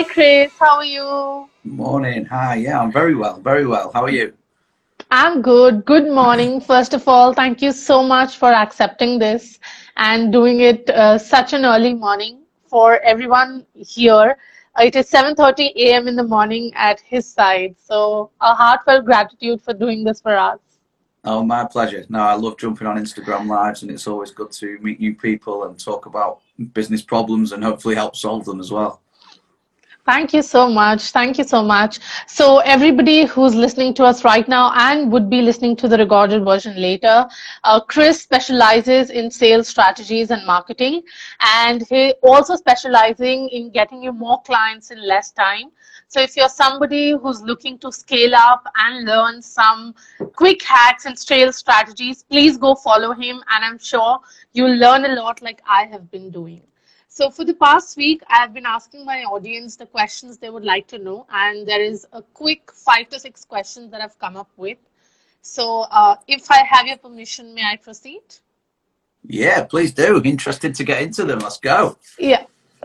Hi, Chris. How are you? Morning. Hi. Yeah, I'm very well. Very well. How are you? I'm good. Good morning. First of all, thank you so much for accepting this and doing it uh, such an early morning for everyone here. Uh, it is 7:30 a.m. in the morning at his side. So a heartfelt gratitude for doing this for us. Oh, my pleasure. No, I love jumping on Instagram lives, and it's always good to meet new people and talk about business problems and hopefully help solve them as well. Thank you so much. Thank you so much. So, everybody who's listening to us right now and would be listening to the recorded version later, uh, Chris specializes in sales strategies and marketing, and he also specializing in getting you more clients in less time. So, if you're somebody who's looking to scale up and learn some quick hacks and sales strategies, please go follow him, and I'm sure you'll learn a lot like I have been doing. So for the past week, I've been asking my audience the questions they would like to know, and there is a quick five to six questions that I've come up with. So uh, if I have your permission, may I proceed? Yeah, please do. Interested to get into them. Let's go. Yeah,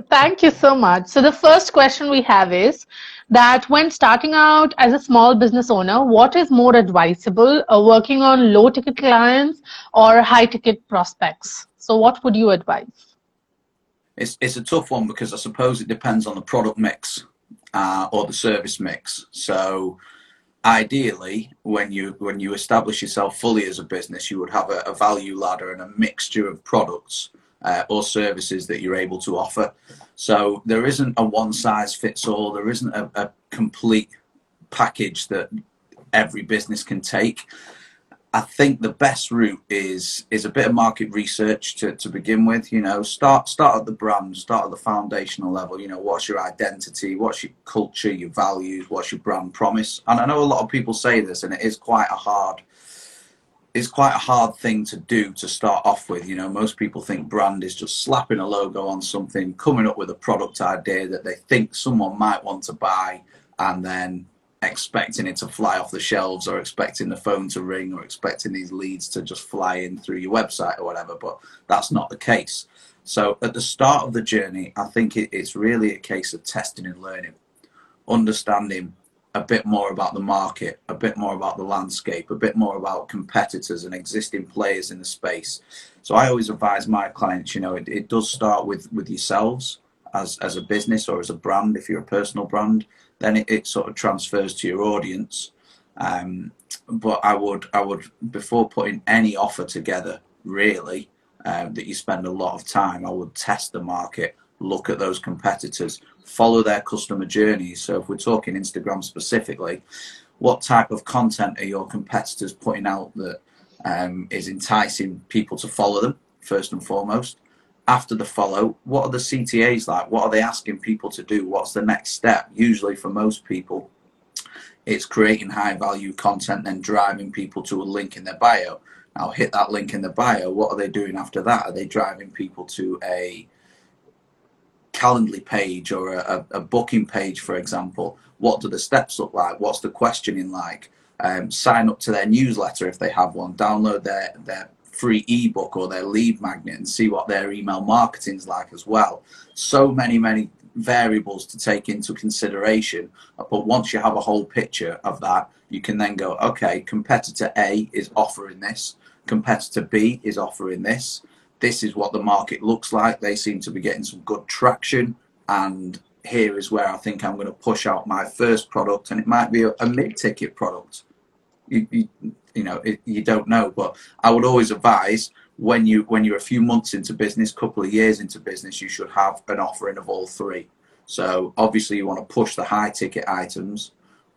thank you so much. So the first question we have is that when starting out as a small business owner, what is more advisable, uh, working on low ticket clients or high ticket prospects? So what would you advise? It's it's a tough one because I suppose it depends on the product mix uh, or the service mix. So ideally, when you when you establish yourself fully as a business, you would have a, a value ladder and a mixture of products uh, or services that you're able to offer. So there isn't a one size fits all. There isn't a, a complete package that every business can take. I think the best route is is a bit of market research to, to begin with. You know, start start at the brand, start at the foundational level. You know, what's your identity, what's your culture, your values, what's your brand promise. And I know a lot of people say this, and it is quite a hard it's quite a hard thing to do to start off with. You know, most people think brand is just slapping a logo on something, coming up with a product idea that they think someone might want to buy, and then expecting it to fly off the shelves or expecting the phone to ring or expecting these leads to just fly in through your website or whatever, but that's not the case. So at the start of the journey, I think it's really a case of testing and learning, understanding a bit more about the market, a bit more about the landscape, a bit more about competitors and existing players in the space. So I always advise my clients, you know, it, it does start with with yourselves as as a business or as a brand if you're a personal brand then it, it sort of transfers to your audience. Um, but I would, I would, before putting any offer together, really, uh, that you spend a lot of time, I would test the market, look at those competitors, follow their customer journeys. So if we're talking Instagram specifically, what type of content are your competitors putting out that um, is enticing people to follow them first and foremost? After the follow, what are the CTAs like? What are they asking people to do? What's the next step? Usually, for most people, it's creating high value content, then driving people to a link in their bio. Now, hit that link in the bio. What are they doing after that? Are they driving people to a Calendly page or a, a booking page, for example? What do the steps look like? What's the questioning like? Um, sign up to their newsletter if they have one. Download their their free ebook or their lead magnet and see what their email marketing's like as well. So many, many variables to take into consideration. But once you have a whole picture of that, you can then go, okay, competitor A is offering this, competitor B is offering this. This is what the market looks like. They seem to be getting some good traction. And here is where I think I'm going to push out my first product, and it might be a, a mid ticket product. You, you, you know it, you don't know. But i would always advise when you when you're a few months into business couple of years into business you should have an offering of all three. So obviously you want to push the high ticket items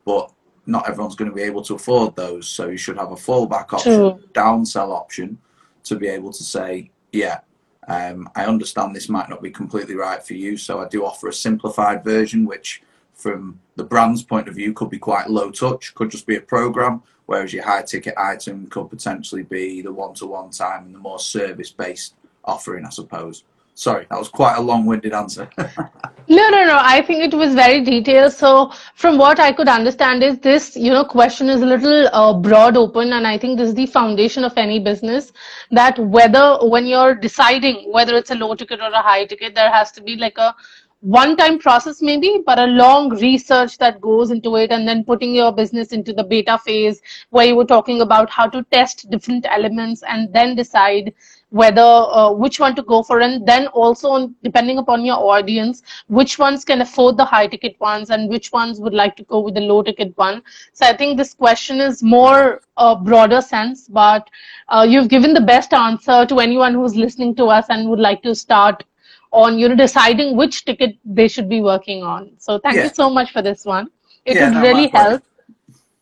but not everyone's going to be able to afford those. So you should have a fallback option True. downsell option to be able to say yeah um, i understand this might not be completely right for you. So i do offer a simplified version which from the brand's point of view could be quite low touch could just be a program whereas your high ticket item could potentially be the one to one time and the more service based offering, I suppose. Sorry, that was quite a long winded answer. no, no, no. I think it was very detailed. So, from what I could understand, is this you know question is a little uh, broad open, and I think this is the foundation of any business. That whether when you're deciding whether it's a low ticket or a high ticket, there has to be like a one time process maybe but a long research that goes into it and then putting your business into the beta phase where you were talking about how to test different elements and then decide whether uh, which one to go for. And then also depending upon your audience which ones can afford the high ticket ones and which ones would like to go with the low ticket one. So i think this question is more a broader sense but uh, you've given the best answer to anyone who's listening to us and would like to start on you know deciding which ticket they should be working on. So thank yeah. you so much for this one. It yeah, would really help.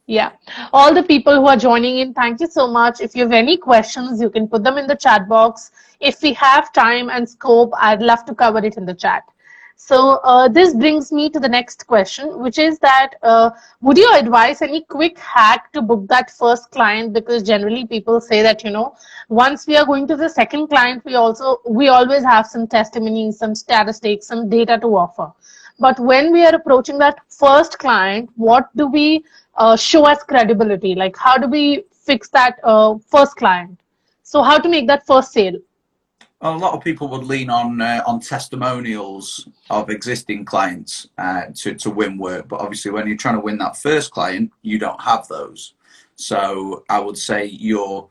Yeah. All the people who are joining in, thank you so much. If you have any questions, you can put them in the chat box. If we have time and scope, I'd love to cover it in the chat. So uh, this brings me to the next question, which is that uh, would you advise any quick hack to book that first client? Because generally people say that you know once we are going to the second client, we also we always have some testimonies, some statistics, some data to offer. But when we are approaching that first client, what do we uh, show as credibility? Like how do we fix that uh, first client? So how to make that first sale? A lot of people would lean on uh, on testimonials of existing clients uh, to to win work, but obviously when you're trying to win that first client, you don't have those. So I would say your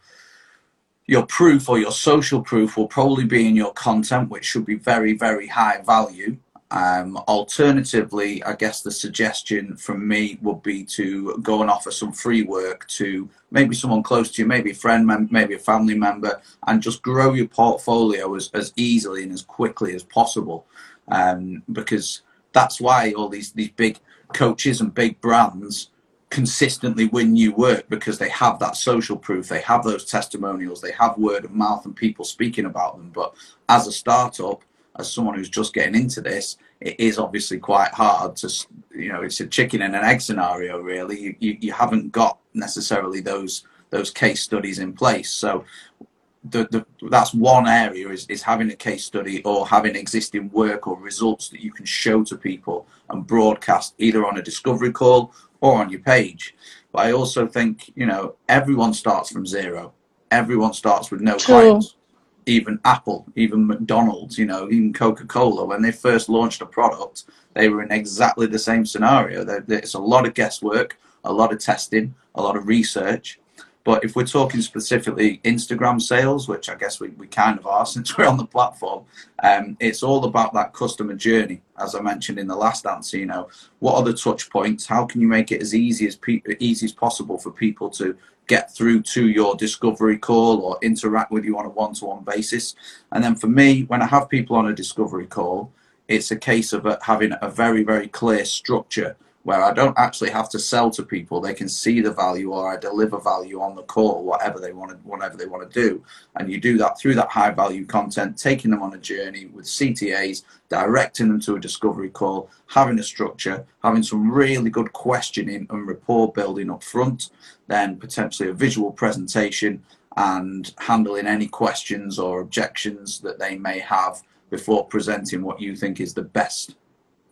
your proof or your social proof will probably be in your content, which should be very very high value. Um, alternatively, I guess the suggestion from me would be to go and offer some free work to maybe someone close to you, maybe a friend, maybe a family member, and just grow your portfolio as, as easily and as quickly as possible. Um, because that's why all these, these big coaches and big brands consistently win new work because they have that social proof, they have those testimonials, they have word of mouth and people speaking about them. But as a startup, as someone who's just getting into this, it is obviously quite hard to, you know, it's a chicken and an egg scenario, really. You, you, you haven't got necessarily those those case studies in place. So the, the, that's one area is, is having a case study or having existing work or results that you can show to people and broadcast either on a discovery call or on your page. But I also think, you know, everyone starts from zero. Everyone starts with no True. clients even Apple, even McDonald's, you know, even Coca Cola, when they first launched a product, they were in exactly the same scenario. There's a lot of guesswork, a lot of testing, a lot of research. But if we're talking specifically Instagram sales, which I guess we, we kind of are since we're on the platform, um, it's all about that customer journey. As I mentioned in the last answer, you know, what are the touch points? How can you make it as easy as pe- easy as possible for people to get through to your discovery call or interact with you on a one-to-one basis. And then for me, when I have people on a discovery call, it's a case of uh, having a very, very clear structure where I don't actually have to sell to people. They can see the value or I deliver value on the call, whatever they want to, whatever they want to do. And you do that through that high value content, taking them on a journey with CTAs, directing them to a discovery call, having a structure, having some really good questioning and rapport building up front, then potentially a visual presentation and handling any questions or objections that they may have before presenting what you think is the best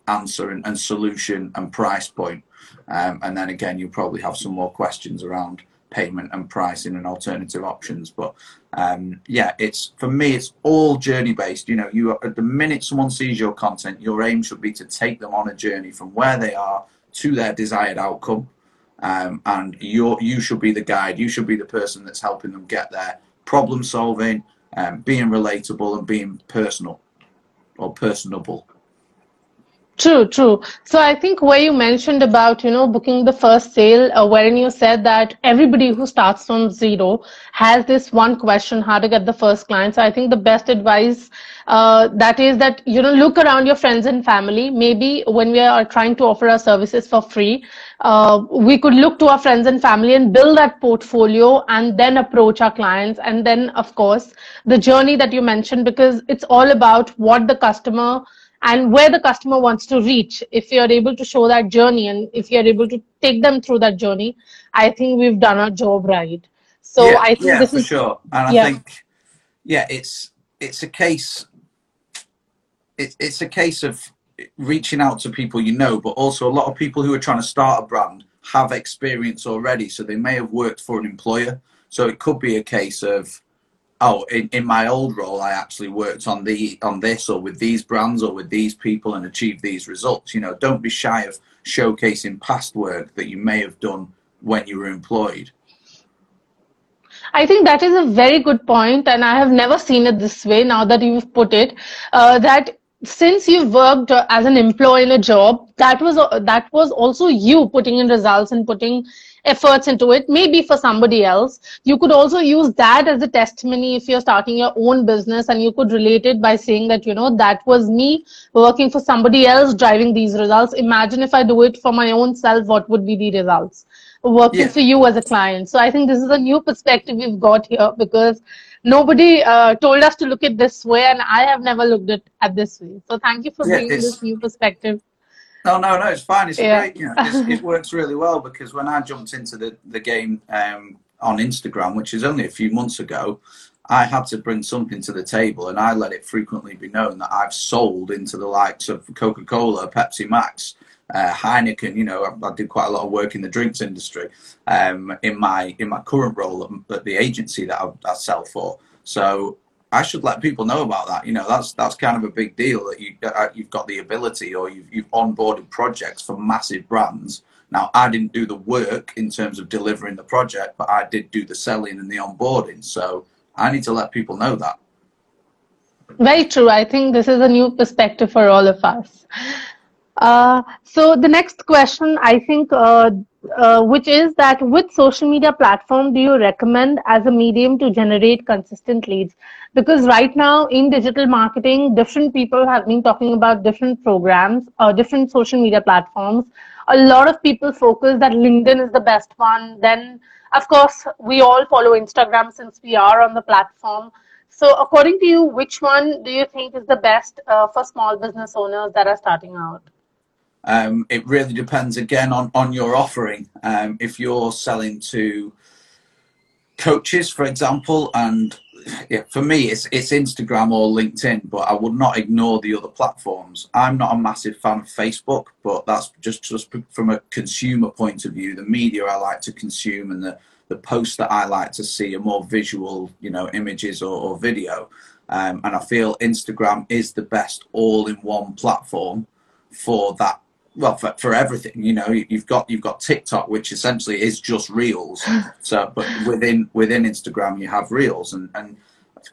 answer and, and solution and price point. Um, and then again, you'll probably have some more questions around payment and pricing and alternative options. But um, yeah, it's for me, it's all journey based. You know, you at the minute someone sees your content, your aim should be to take them on a journey from where they are to their desired outcome. Um, and you you should be the guide. You should be the person that's helping them get there. Problem solving, um, being relatable, and being personal or personable. True, true. So I think where you mentioned about, you know, booking the first sale, uh, wherein you said that everybody who starts from zero has this one question, how to get the first client. So I think the best advice uh, that is that, you know, look around your friends and family. Maybe when we are trying to offer our services for free, uh, we could look to our friends and family and build that portfolio and then approach our clients. And then, of course, the journey that you mentioned, because it's all about what the customer and where the customer wants to reach. If you're able to show that journey and if you're able to take them through that journey i think we've done our job right. So yeah, i think yeah, this for is sure. And yeah. i think yeah it's it's a case it, it's a case of reaching out to people you know but also a lot of people who are trying to start a brand have experience already so they may have worked for an employer. So it could be a case of oh, in, in my old role, I actually worked on the on this or with these brands or with these people and achieved these results. You know, don't be shy of showcasing past work that you may have done when you were employed. I think that is a very good point, and I have never seen it this way. Now that you've put it, uh, that since you've worked as an employee in a job, that was that was also you putting in results and putting efforts into it, maybe for somebody else. You could also use that as a testimony if you're starting your own business and you could relate it by saying that, you know, that was me working for somebody else driving these results. Imagine if I do it for my own self, what would be the results? Working yeah. for you as a client. So I think this is a new perspective we've got here because nobody uh, told us to look at this way and I have never looked at, at this way. So thank you for yeah, bringing this new perspective. No, no, no. It's fine. It's yeah. great. You know, it works really well because when I jumped into the the game um, on Instagram, which is only a few months ago, I had to bring something to the table, and I let it frequently be known that I've sold into the likes of Coca Cola, Pepsi Max, uh, Heineken. You know, I, I, did quite a lot of work in the drinks industry um, in my in my current role at, at the agency that I, I sell for. So I should let people know about that. You know, that's that's kind of a big deal that you uh, you've got the ability or you've you've onboarded projects for massive brands. Now, I didn't do the work in terms of delivering the project, but I did do the selling and the onboarding. So I need to let people know that. Very true. I think this is a new perspective for all of us. Uh, so the next question, I think, uh, uh, which is that which social media platform do you recommend as a medium to generate consistent leads? Because right now in digital marketing, different people have been talking about different programs or uh, different social media platforms. A lot of people focus that LinkedIn is the best one. Then, of course, we all follow Instagram since we are on the platform. So, according to you, which one do you think is the best uh, for small business owners that are starting out? Um, it really depends again on on your offering. Um, if you're selling to coaches, for example, and yeah, for me, it's it's Instagram or LinkedIn, but I would not ignore the other platforms. I'm not a massive fan of Facebook, but that's just just from a consumer point of view. The media I like to consume and the the posts that I like to see are more visual, you know, images or, or video. Um, and I feel Instagram is the best all-in-one platform for that well for, for everything you know you've got you've got tiktok which essentially is just reels. So but within within instagram you have reels. And and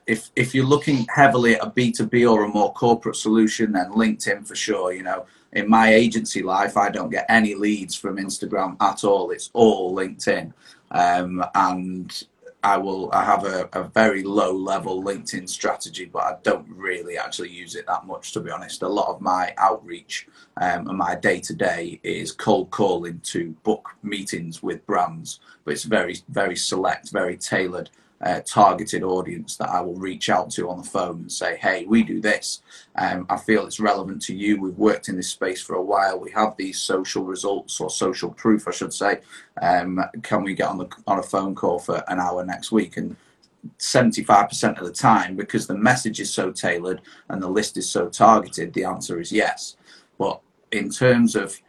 if if you're looking heavily at a b2b or a more corporate solution then linkedin for sure you know. In my agency life i don't get any leads from instagram at all. It's all linkedin. Um, and I will I have a, a very low level LinkedIn strategy, but I don't really actually use it that much to be honest. A lot of my outreach um, and my day to day is cold calling to book meetings with brands, but it's very very select, very tailored uh, targeted audience that I will reach out to on the phone and say, hey, we do this. Um, I feel it's relevant to you. We've worked in this space for a while. We have these social results or social proof, I should say. Um, can we get on the on a phone call for an hour next week? And 75% of the time, because the message is so tailored and the list is so targeted, the answer is yes. But in terms of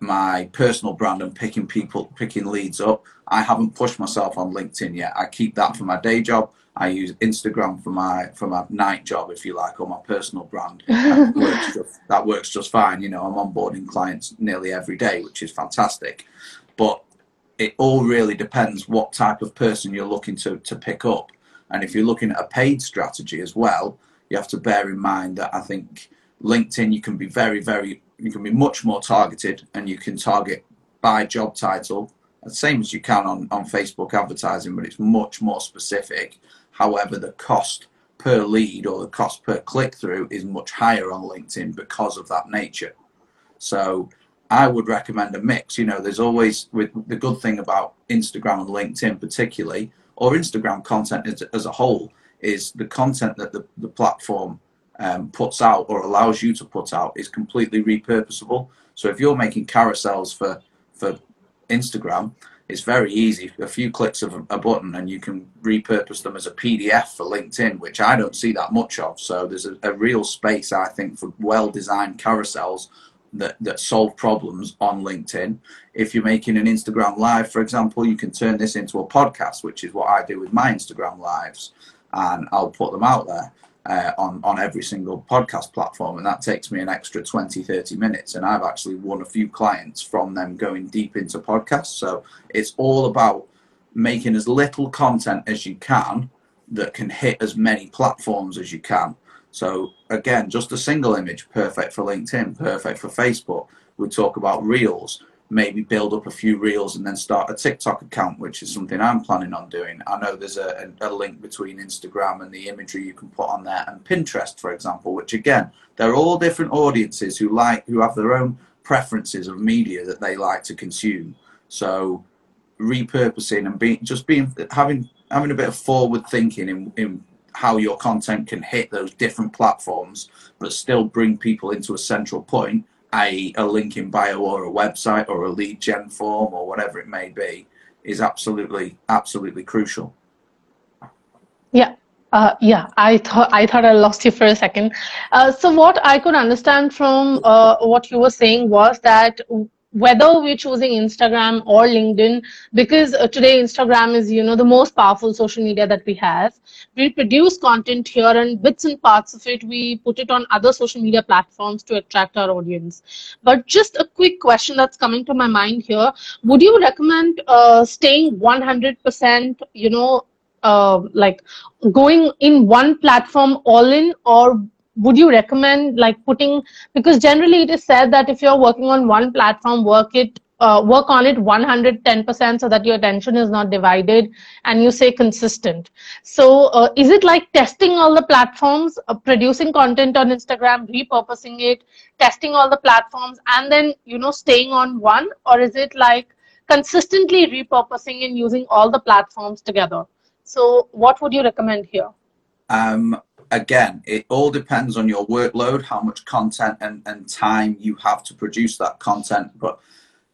my personal brand and picking people, picking leads up. I haven't pushed myself on LinkedIn yet. I keep that for my day job. I use Instagram for my for my night job, if you like, or my personal brand. That works, just, that works just fine. You know, I'm onboarding clients nearly every day, which is fantastic. But it all really depends what type of person you're looking to to pick up. And if you're looking at a paid strategy as well, you have to bear in mind that I think LinkedIn you can be very very you can be much more targeted and you can target by job title same as you can on, on facebook advertising but it's much more specific. However the cost per lead or the cost per click through is much higher on linkedin because of that nature. So i would recommend a mix. You know there's always with the good thing about instagram and linkedin particularly or instagram content as, as a whole is the content that the, the platform um, puts out or allows you to put out is completely repurposable. So if you're making carousels for for Instagram, it's very easy. A few clicks of a button and you can repurpose them as a PDF for LinkedIn, which I don't see that much of. So there's a, a real space, I think, for well-designed carousels that, that solve problems on LinkedIn. If you're making an Instagram live, for example, you can turn this into a podcast, which is what I do with my Instagram lives and I'll put them out there uh, on, on every single podcast platform. And that takes me an extra 20, 30 minutes. And I've actually won a few clients from them going deep into podcasts. So it's all about making as little content as you can that can hit as many platforms as you can. So again, just a single image, perfect for LinkedIn, perfect for Facebook. We talk about reels maybe build up a few reels and then start a TikTok account, which is something I'm planning on doing. I know there's a, a, link between Instagram and the imagery you can put on there, and Pinterest, for example, which again, they're all different audiences who like who have their own preferences of media that they like to consume. So repurposing and being just being having having a bit of forward thinking in, in how your content can hit those different platforms, but still bring people into a central point i.e., a link in bio or a website or a lead gen form or whatever it may be, is absolutely, absolutely crucial. Yeah. Uh, yeah, I thought I thought I lost you for a second. Uh, so what I could understand from uh, what you were saying was that whether we're choosing Instagram or LinkedIn, because uh, today Instagram is, you know, the most powerful social media that we have. We produce content here and bits and parts of it, we put it on other social media platforms to attract our audience. But just a quick question that's coming to my mind here. Would you recommend uh, staying 100%, you know, uh, like going in one platform all in or would you recommend like putting because generally it is said that if you're working on one platform work it uh, work on it 110% so that your attention is not divided and you say consistent. So uh, is it like testing all the platforms uh, producing content on instagram repurposing it testing all the platforms and then you know staying on one? Or is it like consistently repurposing and using all the platforms together? So what would you recommend here? Um, again, it all depends on your workload, how much content and, and time you have to produce that content. But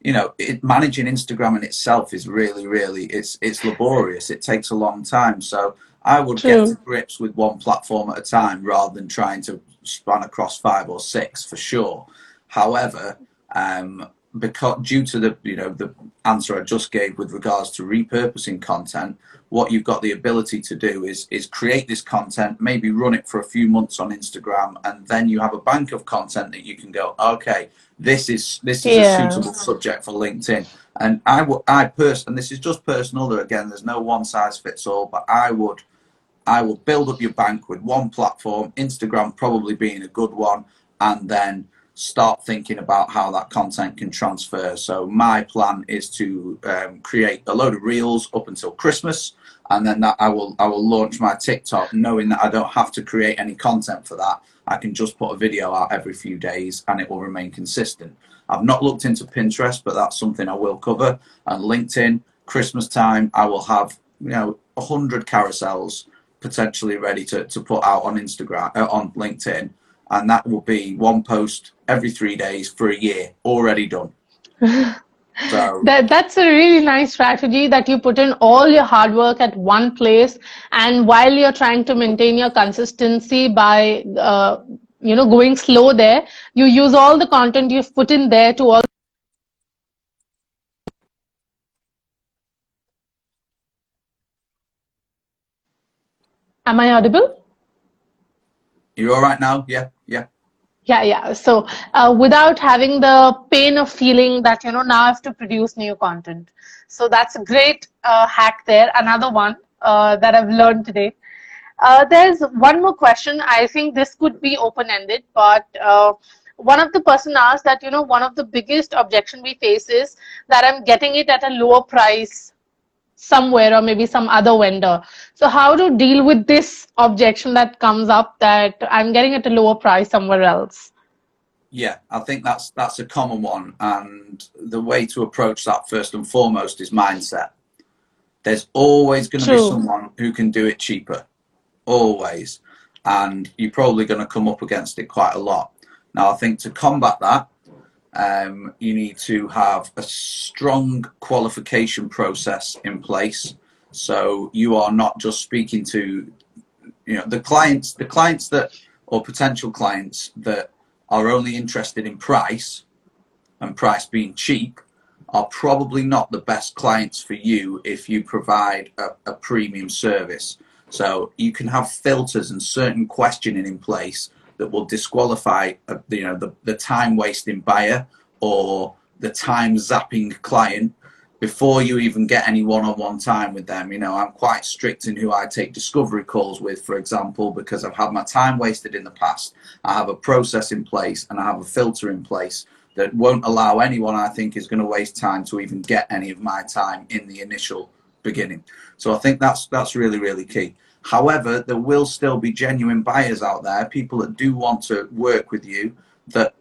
you know, it, managing Instagram in itself is really, really it's it's laborious. It takes a long time. So I would True. get to grips with one platform at a time rather than trying to span across five or six for sure. However, um, because due to the you know the answer I just gave with regards to repurposing content, what you've got the ability to do is is create this content, maybe run it for a few months on Instagram, and then you have a bank of content that you can go, okay, this is this is yeah. a suitable subject for LinkedIn. And I would I person and this is just personal. There again, there's no one size fits all, but I would I will build up your bank with one platform, Instagram probably being a good one, and then start thinking about how that content can transfer. So my plan is to um, create a load of reels up until Christmas, and then that I will I will launch my TikTok, knowing that I don't have to create any content for that. I can just put a video out every few days, and it will remain consistent. I've not looked into Pinterest, but that's something I will cover. And LinkedIn, Christmas time, I will have you know hundred carousels potentially ready to, to put out on Instagram uh, on LinkedIn and that will be one post every three days for a year already done so that, that's a really nice strategy that you put in all your hard work at one place and while you're trying to maintain your consistency by uh, you know going slow there you use all the content you've put in there to all Am I audible? You're all right now? Yeah, yeah. Yeah, yeah. So uh, without having the pain of feeling that, you know, now I have to produce new content. So that's a great uh, hack there. Another one uh, that I've learned today. Uh, there's one more question. I think this could be open-ended, but uh, one of the person asked that, you know, one of the biggest objection we face is that I'm getting it at a lower price somewhere or maybe some other vendor. So how to deal with this objection that comes up that I'm getting at a lower price somewhere else? Yeah, I think that's that's a common one, and the way to approach that first and foremost is mindset. There's always going to be someone who can do it cheaper, always, and you're probably going to come up against it quite a lot. Now, I think to combat that, um, you need to have a strong qualification process in place. So you are not just speaking to, you know, the clients, the clients that, or potential clients that are only interested in price and price being cheap are probably not the best clients for you if you provide a, a premium service. So you can have filters and certain questioning in place that will disqualify, uh, you know, the, the time wasting buyer or the time zapping client before you even get any one-on-one time with them. You know, I'm quite strict in who I take discovery calls with, for example, because I've had my time wasted in the past. I have a process in place and I have a filter in place that won't allow anyone I think is going to waste time to even get any of my time in the initial beginning. So I think that's that's really really key. However, there will still be genuine buyers out there, people that do want to work with you that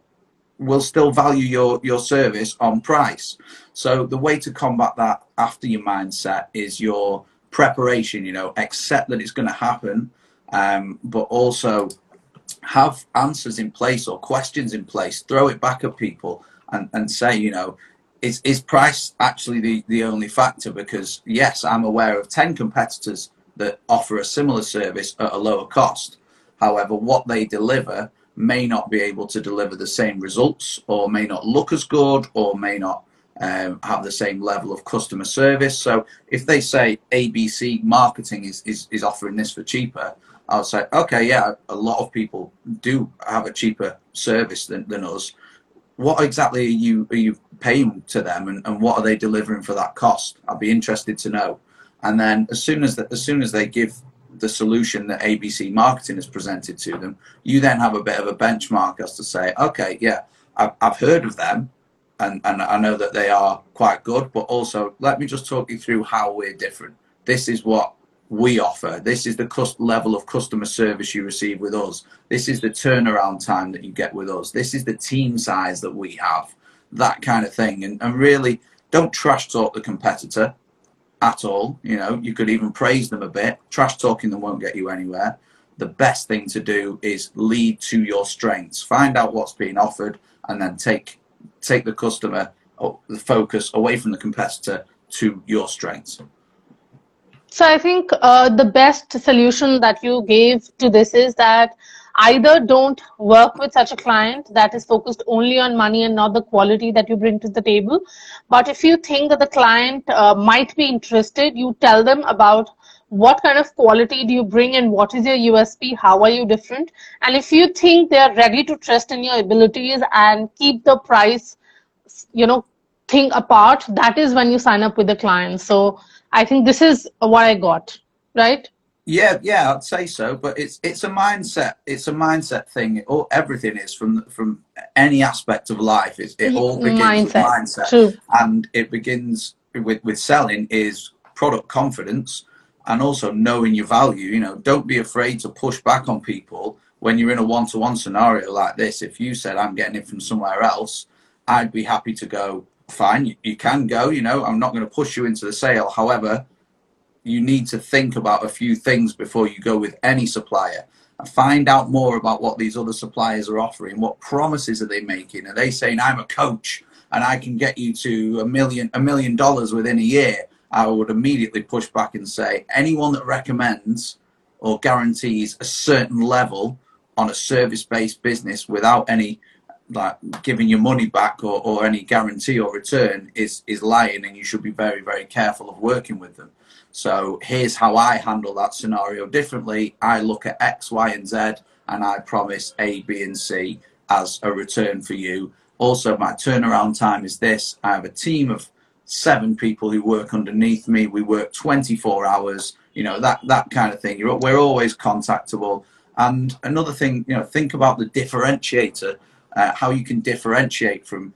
will still value your your service on price. So the way to combat that after your mindset is your preparation. You know, accept that it's going to happen, um, but also have answers in place or questions in place. Throw it back at people and and say, you know, is is price actually the the only factor? Because yes, I'm aware of ten competitors that offer a similar service at a lower cost. However, what they deliver may not be able to deliver the same results or may not look as good or may not um, have the same level of customer service. So if they say ABC marketing is, is, is offering this for cheaper, I'll say, okay, yeah, a lot of people do have a cheaper service than, than us. What exactly are you are you paying to them and, and what are they delivering for that cost? I'd be interested to know. And then as soon as the, as soon as they give the solution that ABC marketing has presented to them, you then have a bit of a benchmark as to say, okay, yeah, I've, I've heard of them and, and I know that they are quite good, but also let me just talk you through how we're different. This is what we offer. This is the cost level of customer service you receive with us. This is the turnaround time that you get with us. This is the team size that we have, that kind of thing. And, and really don't trash talk the competitor at all. You know, you could even praise them a bit. Trash talking them won't get you anywhere. The best thing to do is lead to your strengths. Find out what's being offered, and then take take the customer the focus away from the competitor to your strengths. So I think uh, the best solution that you gave to this is that either don't work with such a client that is focused only on money and not the quality that you bring to the table. But if you think that the client uh, might be interested, you tell them about what kind of quality do you bring and what is your USP, how are you different? And if you think they are ready to trust in your abilities and keep the price, you know, thing apart, that is when you sign up with the client. So I think this is what I got, right? Yeah, yeah, I'd say so. But it's it's a mindset. It's a mindset thing. All everything is from from any aspect of life. It, it all mm-hmm. begins mindset. with mindset, True. and it begins with with selling is product confidence and also knowing your value. You know, don't be afraid to push back on people when you're in a one to one scenario like this. If you said I'm getting it from somewhere else, I'd be happy to go. Fine, you, you can go. You know, I'm not going to push you into the sale. However you need to think about a few things before you go with any supplier and find out more about what these other suppliers are offering what promises are they making. Are they saying i'm a coach and i can get you to a million a million dollars within a year? I would immediately push back and say anyone that recommends or guarantees a certain level on a service based business without any like giving your money back or, or any guarantee or return is is lying and you should be very very careful of working with them so here's how I handle that scenario differently. I look at X, Y, and Z, and I promise A, B, and C as a return for you. Also, my turnaround time is this I have a team of seven people who work underneath me. We work 24 hours, you know, that, that kind of thing. You're, we're always contactable. And another thing, you know, think about the differentiator, uh, how you can differentiate from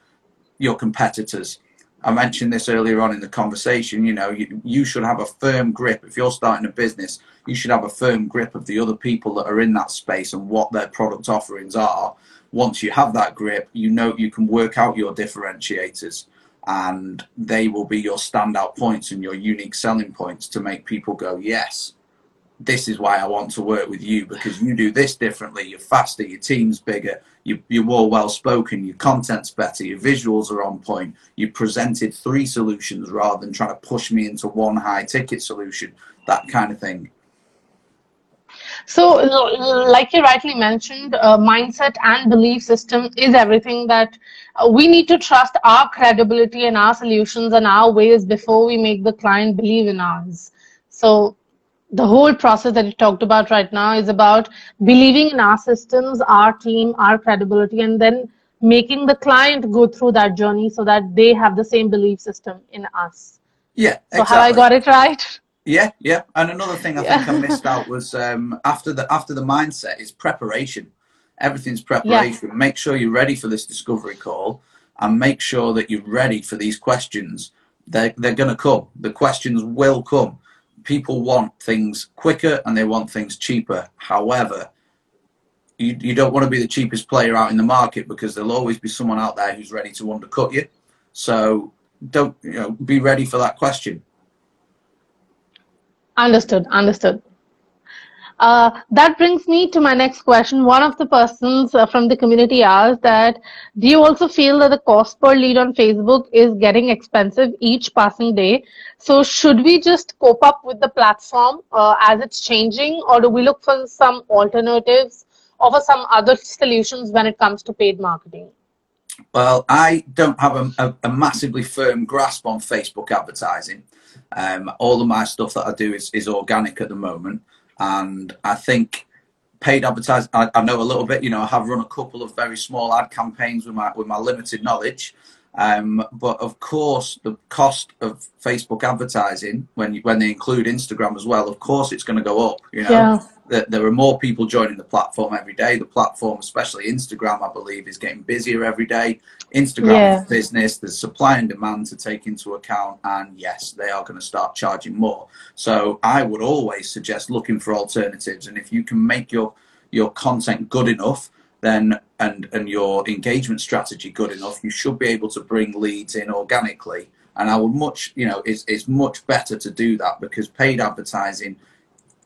your competitors. I mentioned this earlier on in the conversation. You know, you, you should have a firm grip. If you're starting a business, you should have a firm grip of the other people that are in that space and what their product offerings are. Once you have that grip, you know you can work out your differentiators and they will be your standout points and your unique selling points to make people go, yes, this is why I want to work with you because you do this differently. You're faster, your team's bigger, you, you're more well spoken, your content's better, your visuals are on point. You presented three solutions rather than trying to push me into one high ticket solution, that kind of thing. So, like you rightly mentioned, uh, mindset and belief system is everything that uh, we need to trust our credibility and our solutions and our ways before we make the client believe in ours. So, the whole process that you talked about right now is about believing in our systems, our team, our credibility, and then making the client go through that journey so that they have the same belief system in us. Yeah. So exactly. have I got it right? Yeah, yeah. And another thing I yeah. think I missed out was um, after the after the mindset is preparation. Everything's preparation. Yeah. Make sure you're ready for this discovery call, and make sure that you're ready for these questions. They're they're going to come. The questions will come. People want things quicker and they want things cheaper. However, you, you don't want to be the cheapest player out in the market because there'll always be someone out there who's ready to undercut you. So don't you know be ready for that question. Understood. Understood. Uh, that brings me to my next question. One of the persons uh, from the community asked that, do you also feel that the cost per lead on Facebook is getting expensive each passing day? So should we just cope up with the platform uh, as it's changing or do we look for some alternatives offer some other solutions when it comes to paid marketing? Well, I don't have a, a, a massively firm grasp on Facebook advertising. Um, all of my stuff that I do is, is organic at the moment. And I think paid advertising, I, I, know a little bit, you know, I have run a couple of very small ad campaigns with my, with my limited knowledge. Um, but of course, the cost of Facebook advertising, when you, when they include Instagram as well, of course, it's going to go up. You know, yeah that there are more people joining the platform every day. The platform, especially Instagram, I believe, is getting busier every day. Instagram yeah. is business. There's supply and demand to take into account, and yes, they are going to start charging more. So I would always suggest looking for alternatives, and if you can make your your content good enough, then and and your engagement strategy good enough, you should be able to bring leads in organically. And I would much, you know, it's it's much better to do that because paid advertising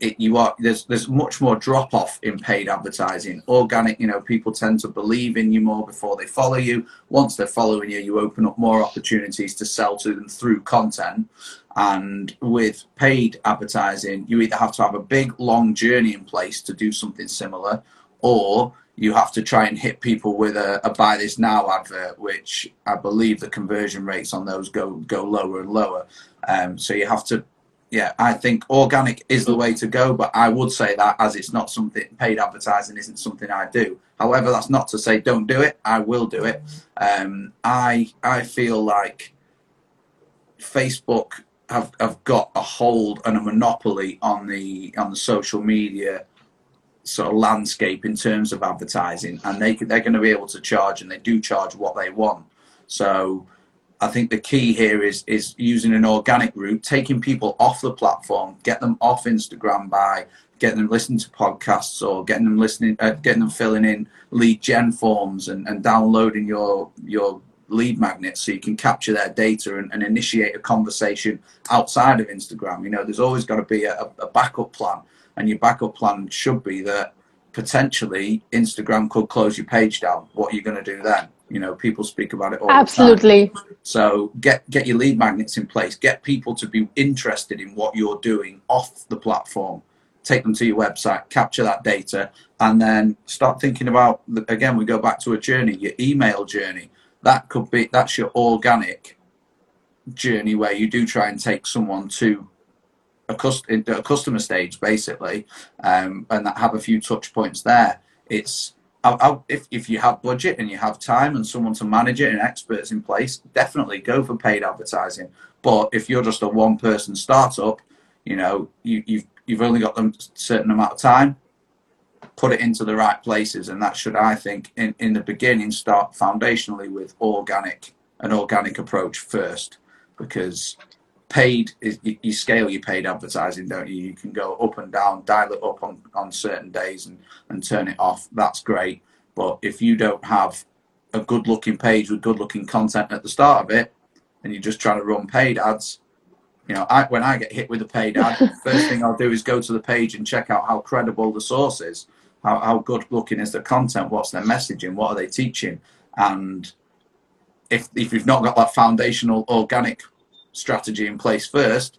it, you are there's there's much more drop off in paid advertising. Organic, you know, people tend to believe in you more before they follow you. Once they're following you, you open up more opportunities to sell to them through content. And with paid advertising, you either have to have a big long journey in place to do something similar, or you have to try and hit people with a, a buy this now advert, which I believe the conversion rates on those go go lower and lower. Um, so you have to yeah, I think organic is the way to go, but I would say that as it's not something paid advertising isn't something I do. However, that's not to say don't do it. I will do it. Um, I I feel like Facebook have have got a hold and a monopoly on the on the social media sort of landscape in terms of advertising, and they they're going to be able to charge, and they do charge what they want. So I think the key here is is using an organic route, taking people off the platform, get them off Instagram by getting them listening to podcasts or getting them listening, uh, getting them filling in lead gen forms and, and downloading your your lead magnets so you can capture their data and, and initiate a conversation outside of Instagram. You know, there's always got to be a, a backup plan, and your backup plan should be that potentially Instagram could close your page down. What are you going to do then? You know, people speak about it all Absolutely. So get get your lead magnets in place. Get people to be interested in what you're doing off the platform. Take them to your website, capture that data, and then start thinking about. Again, we go back to a journey, your email journey. That could be that's your organic journey where you do try and take someone to a, a customer stage basically, um, and that have a few touch points there. It's I, if, if you have budget and you have time and someone to manage it and experts in place, definitely go for paid advertising. But if you're just a one person startup, you know, you, you've, you've only got a certain amount of time, put it into the right places. And that should, I think, in, in the beginning, start foundationally with organic, an organic approach first, because paid is you scale your paid advertising don't you? You can go up and down dial it up on on certain days and and turn it off. That's great. But if you don't have a good looking page with good looking content at the start of it and you're just trying to run paid ads you know I, when i get hit with a paid ad first thing i'll do is go to the page and check out how credible the source is how, how good looking is the content what's their messaging what are they teaching? And if if you've not got that foundational organic strategy in place first,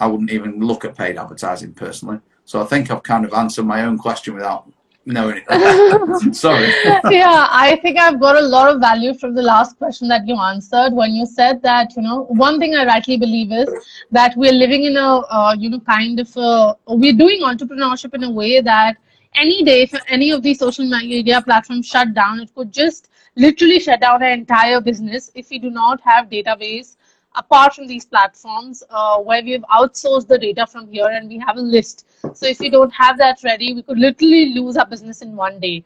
I wouldn't even look at paid advertising personally. So I think I've kind of answered my own question without No, sorry. yeah, I think I've got a lot of value from the last question that you answered when you said that, you know, one thing I rightly believe is that we're living in a, uh, you know, kind of, a, we're doing entrepreneurship in a way that any day, if any of these social media platforms shut down, it could just literally shut down an entire business if we do not have database apart from these platforms uh, where we've outsourced the data from here and we have a list. So if we don't have that ready, we could literally lose our business in one day.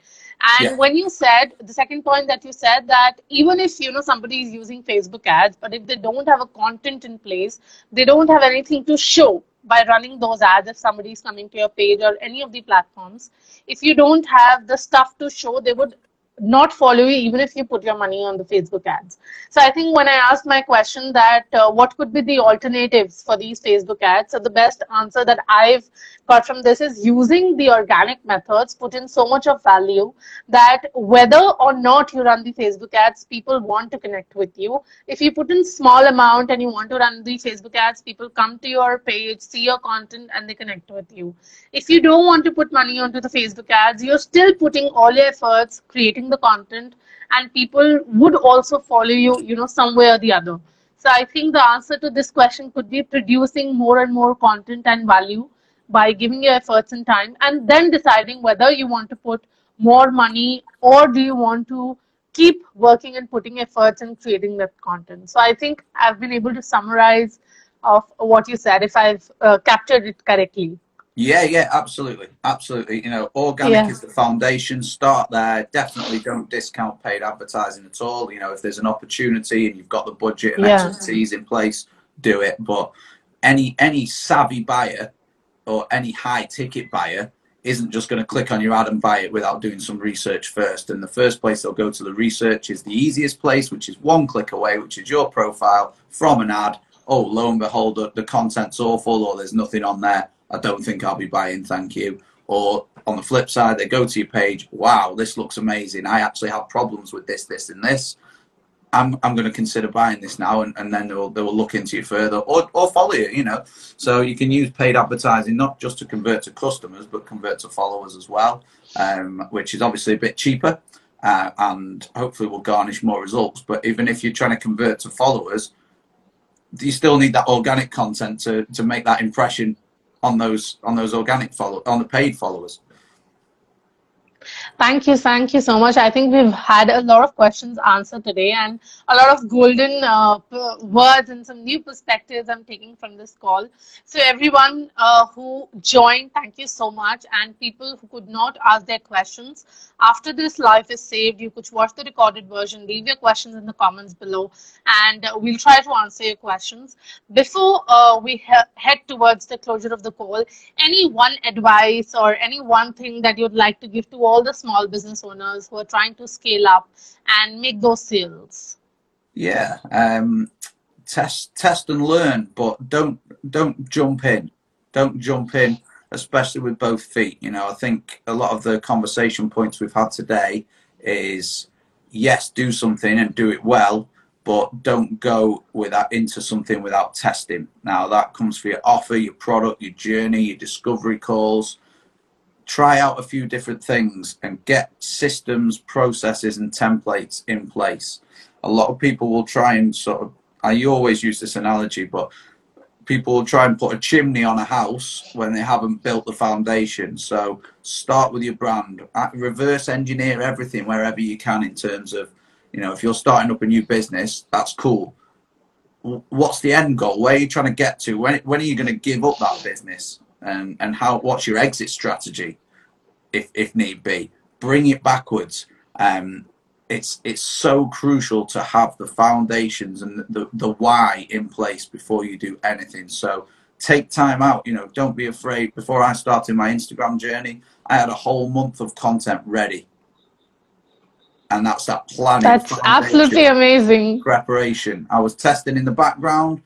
And yeah. when you said the second point that you said that even if you know somebody is using Facebook ads, but if they don't have a content in place, they don't have anything to show by running those ads if somebody is coming to your page or any of the platforms if you don't have the stuff to show they would not follow you even if you put your money on the Facebook ads. So I think when I asked my question that uh, what could be the alternatives for these Facebook ads, so the best answer that I've got from this is using the organic methods put in so much of value that whether or not you run the Facebook ads, people want to connect with you. If you put in small amount and you want to run the Facebook ads, people come to your page, see your content and they connect with you. If you don't want to put money onto the Facebook ads, you're still putting all your efforts creating the content and people would also follow you, you know, somewhere or the other. So I think the answer to this question could be producing more and more content and value by giving your efforts and time and then deciding whether you want to put more money or do you want to keep working and putting efforts and creating that content. So I think I've been able to summarize of what you said if I've uh, captured it correctly. Yeah, yeah, absolutely, absolutely. You know, organic yeah. is the foundation. Start there. Definitely don't discount paid advertising at all. You know, if there's an opportunity and you've got the budget and yeah. expertise in place, do it. But any any savvy buyer or any high ticket buyer isn't just going to click on your ad and buy it without doing some research first. And the first place they'll go to the research is the easiest place, which is one click away, which is your profile from an ad. Oh, lo and behold, the, the content's awful or there's nothing on there. I don't think I'll be buying, thank you. Or on the flip side, they go to your page, wow, this looks amazing. I actually have problems with this, this, and this. I'm I'm going to consider buying this now, and, and then they will they will look into you further or or follow you. You know, so you can use paid advertising not just to convert to customers, but convert to followers as well, um, which is obviously a bit cheaper, uh, and hopefully will garnish more results. But even if you're trying to convert to followers, you still need that organic content to to make that impression on those on those organic follow on the paid followers. Thank you. Thank you so much. I think we've had a lot of questions answered today and a lot of golden uh, words and some new perspectives I'm taking from this call. So everyone uh, who joined, thank you so much. And people who could not ask their questions, after this live is saved, you could watch the recorded version, leave your questions in the comments below, and uh, we'll try to answer your questions. Before uh, we he head towards the closure of the call, any one advice or any one thing that you'd like to give to all the small business owners who are trying to scale up and make those sales? Yeah, um, test, test and learn, but don't don't jump in. Don't jump in especially with both feet. You know, I think a lot of the conversation points we've had today is yes, do something and do it well, but don't go with that into something without testing. Now that comes for your offer, your product, your journey, your discovery calls. Try out a few different things and get systems, processes, and templates in place. A lot of people will try and sort of I always use this analogy, but people will try and put a chimney on a house when they haven't built the foundation. So start with your brand, reverse engineer everything wherever you can in terms of, you know, if you're starting up a new business, that's cool. What's the end goal? Where are you trying to get to? When, when are you going to give up that business? And, and how, what's your exit strategy if, if need be? Bring it backwards. Um, it's it's so crucial to have the foundations and the, the why in place before you do anything. So take time out you know don't be afraid. Before i started my instagram journey i had a whole month of content ready. And that's that planning that's absolutely amazing. preparation. I was testing in the background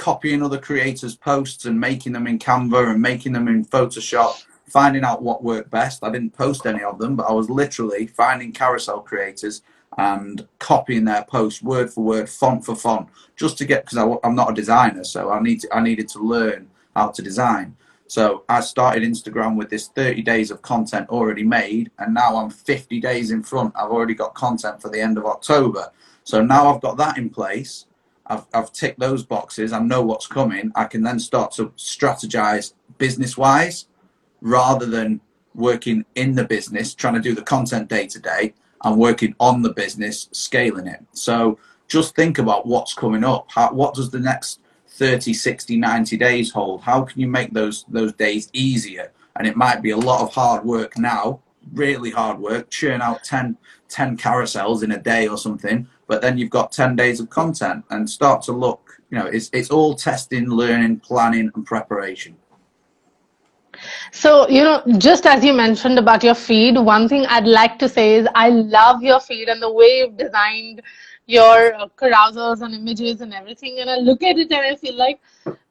copying other creators posts and making them in canva and making them in photoshop finding out what worked best. I didn't post any of them, but I was literally finding carousel creators and copying their posts word for word, font for font, just to get because I'm not a designer, so I need to, I needed to learn how to design. So I started Instagram with this 30 days of content already made, and now I'm 50 days in front. I've already got content for the end of October. So now I've got that in place. I've, I've ticked those boxes. I know what's coming. I can then start to strategize business wise rather than working in the business, trying to do the content day to day. I'm working on the business, scaling it. So just think about what's coming up. How, what does the next 30, 60, 90 days hold? How can you make those those days easier? And it might be a lot of hard work now, really hard work, churn out 10, 10 carousels in a day or something, but then you've got 10 days of content and start to look, you know, it's, it's all testing, learning, planning, and preparation. So, you know, just as you mentioned about your feed, one thing I'd like to say is I love your feed and the way you've designed your uh, carousels and images and everything. And I look at it and I feel like,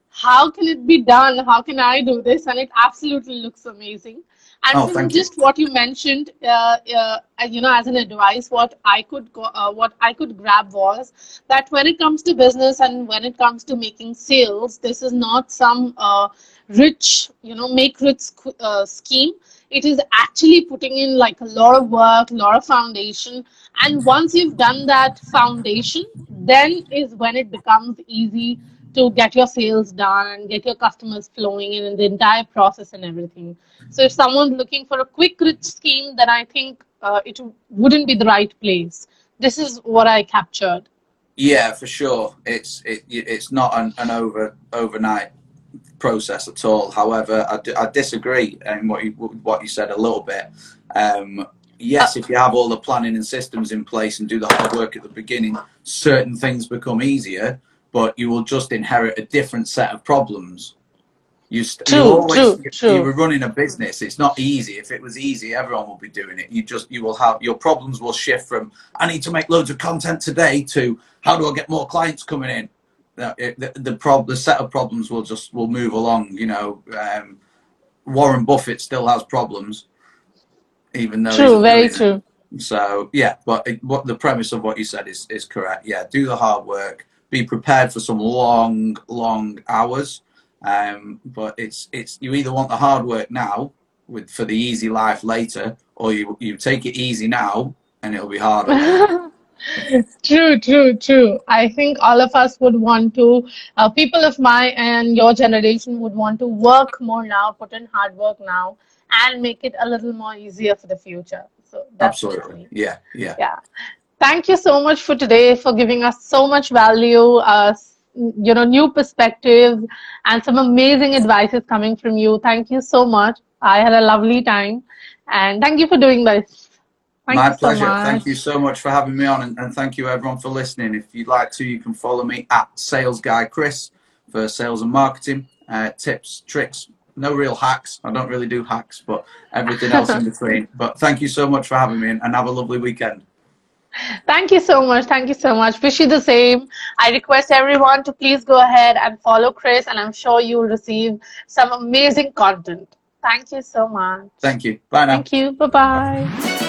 how can it be done? How can I do this? And it absolutely looks amazing. And oh, just you. what you mentioned, uh, uh, you know, as an advice, what I could go, uh, what I could grab was that when it comes to business and when it comes to making sales, this is not some uh, rich, you know, make rich uh, scheme. It is actually putting in like a lot of work, a lot of foundation. And once you've done that foundation, then is when it becomes easy to get your sales done and get your customers flowing in the entire process and everything. So if someone's looking for a quick rich scheme, then I think uh, it wouldn't be the right place. This is what I captured. Yeah, for sure. It's it, it's not an, an over overnight process at all. However, I, d- I disagree in what you what you said a little bit. Um, yes, if you have all the planning and systems in place and do the hard work at the beginning, certain things become easier, but you will just inherit a different set of problems. You, st- true, you always, true, you, true. you were running a business. It's not easy. If it was easy, everyone would be doing it. You just you will have your problems will shift from I need to make loads of content today to how do I get more clients coming in the the, prob- the set of problems will just will move along. You know, um, Warren Buffett still has problems, even though true, very true. So yeah, but it, what the premise of what you said is is correct. Yeah, do the hard work. Be prepared for some long, long hours. Um, but it's it's you either want the hard work now with for the easy life later, or you you take it easy now and it'll be harder. true, true, true. I think all of us would want to, uh, people of my and your generation would want to work more now, put in hard work now, and make it a little more easier for the future. So absolutely, yeah, yeah, yeah. Thank you so much for today for giving us so much value, uh, you know, new perspectives and some amazing advices coming from you. Thank you so much. I had a lovely time, and thank you for doing this. Thank My pleasure. So thank you so much for having me on, and, and, thank you everyone for listening. If you'd like to, you can follow me at Sales Guy Chris for sales and marketing uh, tips, tricks. No real hacks. I don't really do hacks, but everything else in between. But thank you so much for having me, and, and have a lovely weekend. Thank you so much. Thank you so much. Wish you the same. I request everyone to please go ahead and follow Chris, and I'm sure you'll receive some amazing content. Thank you so much. Thank you. Bye now. Thank you. Bye bye.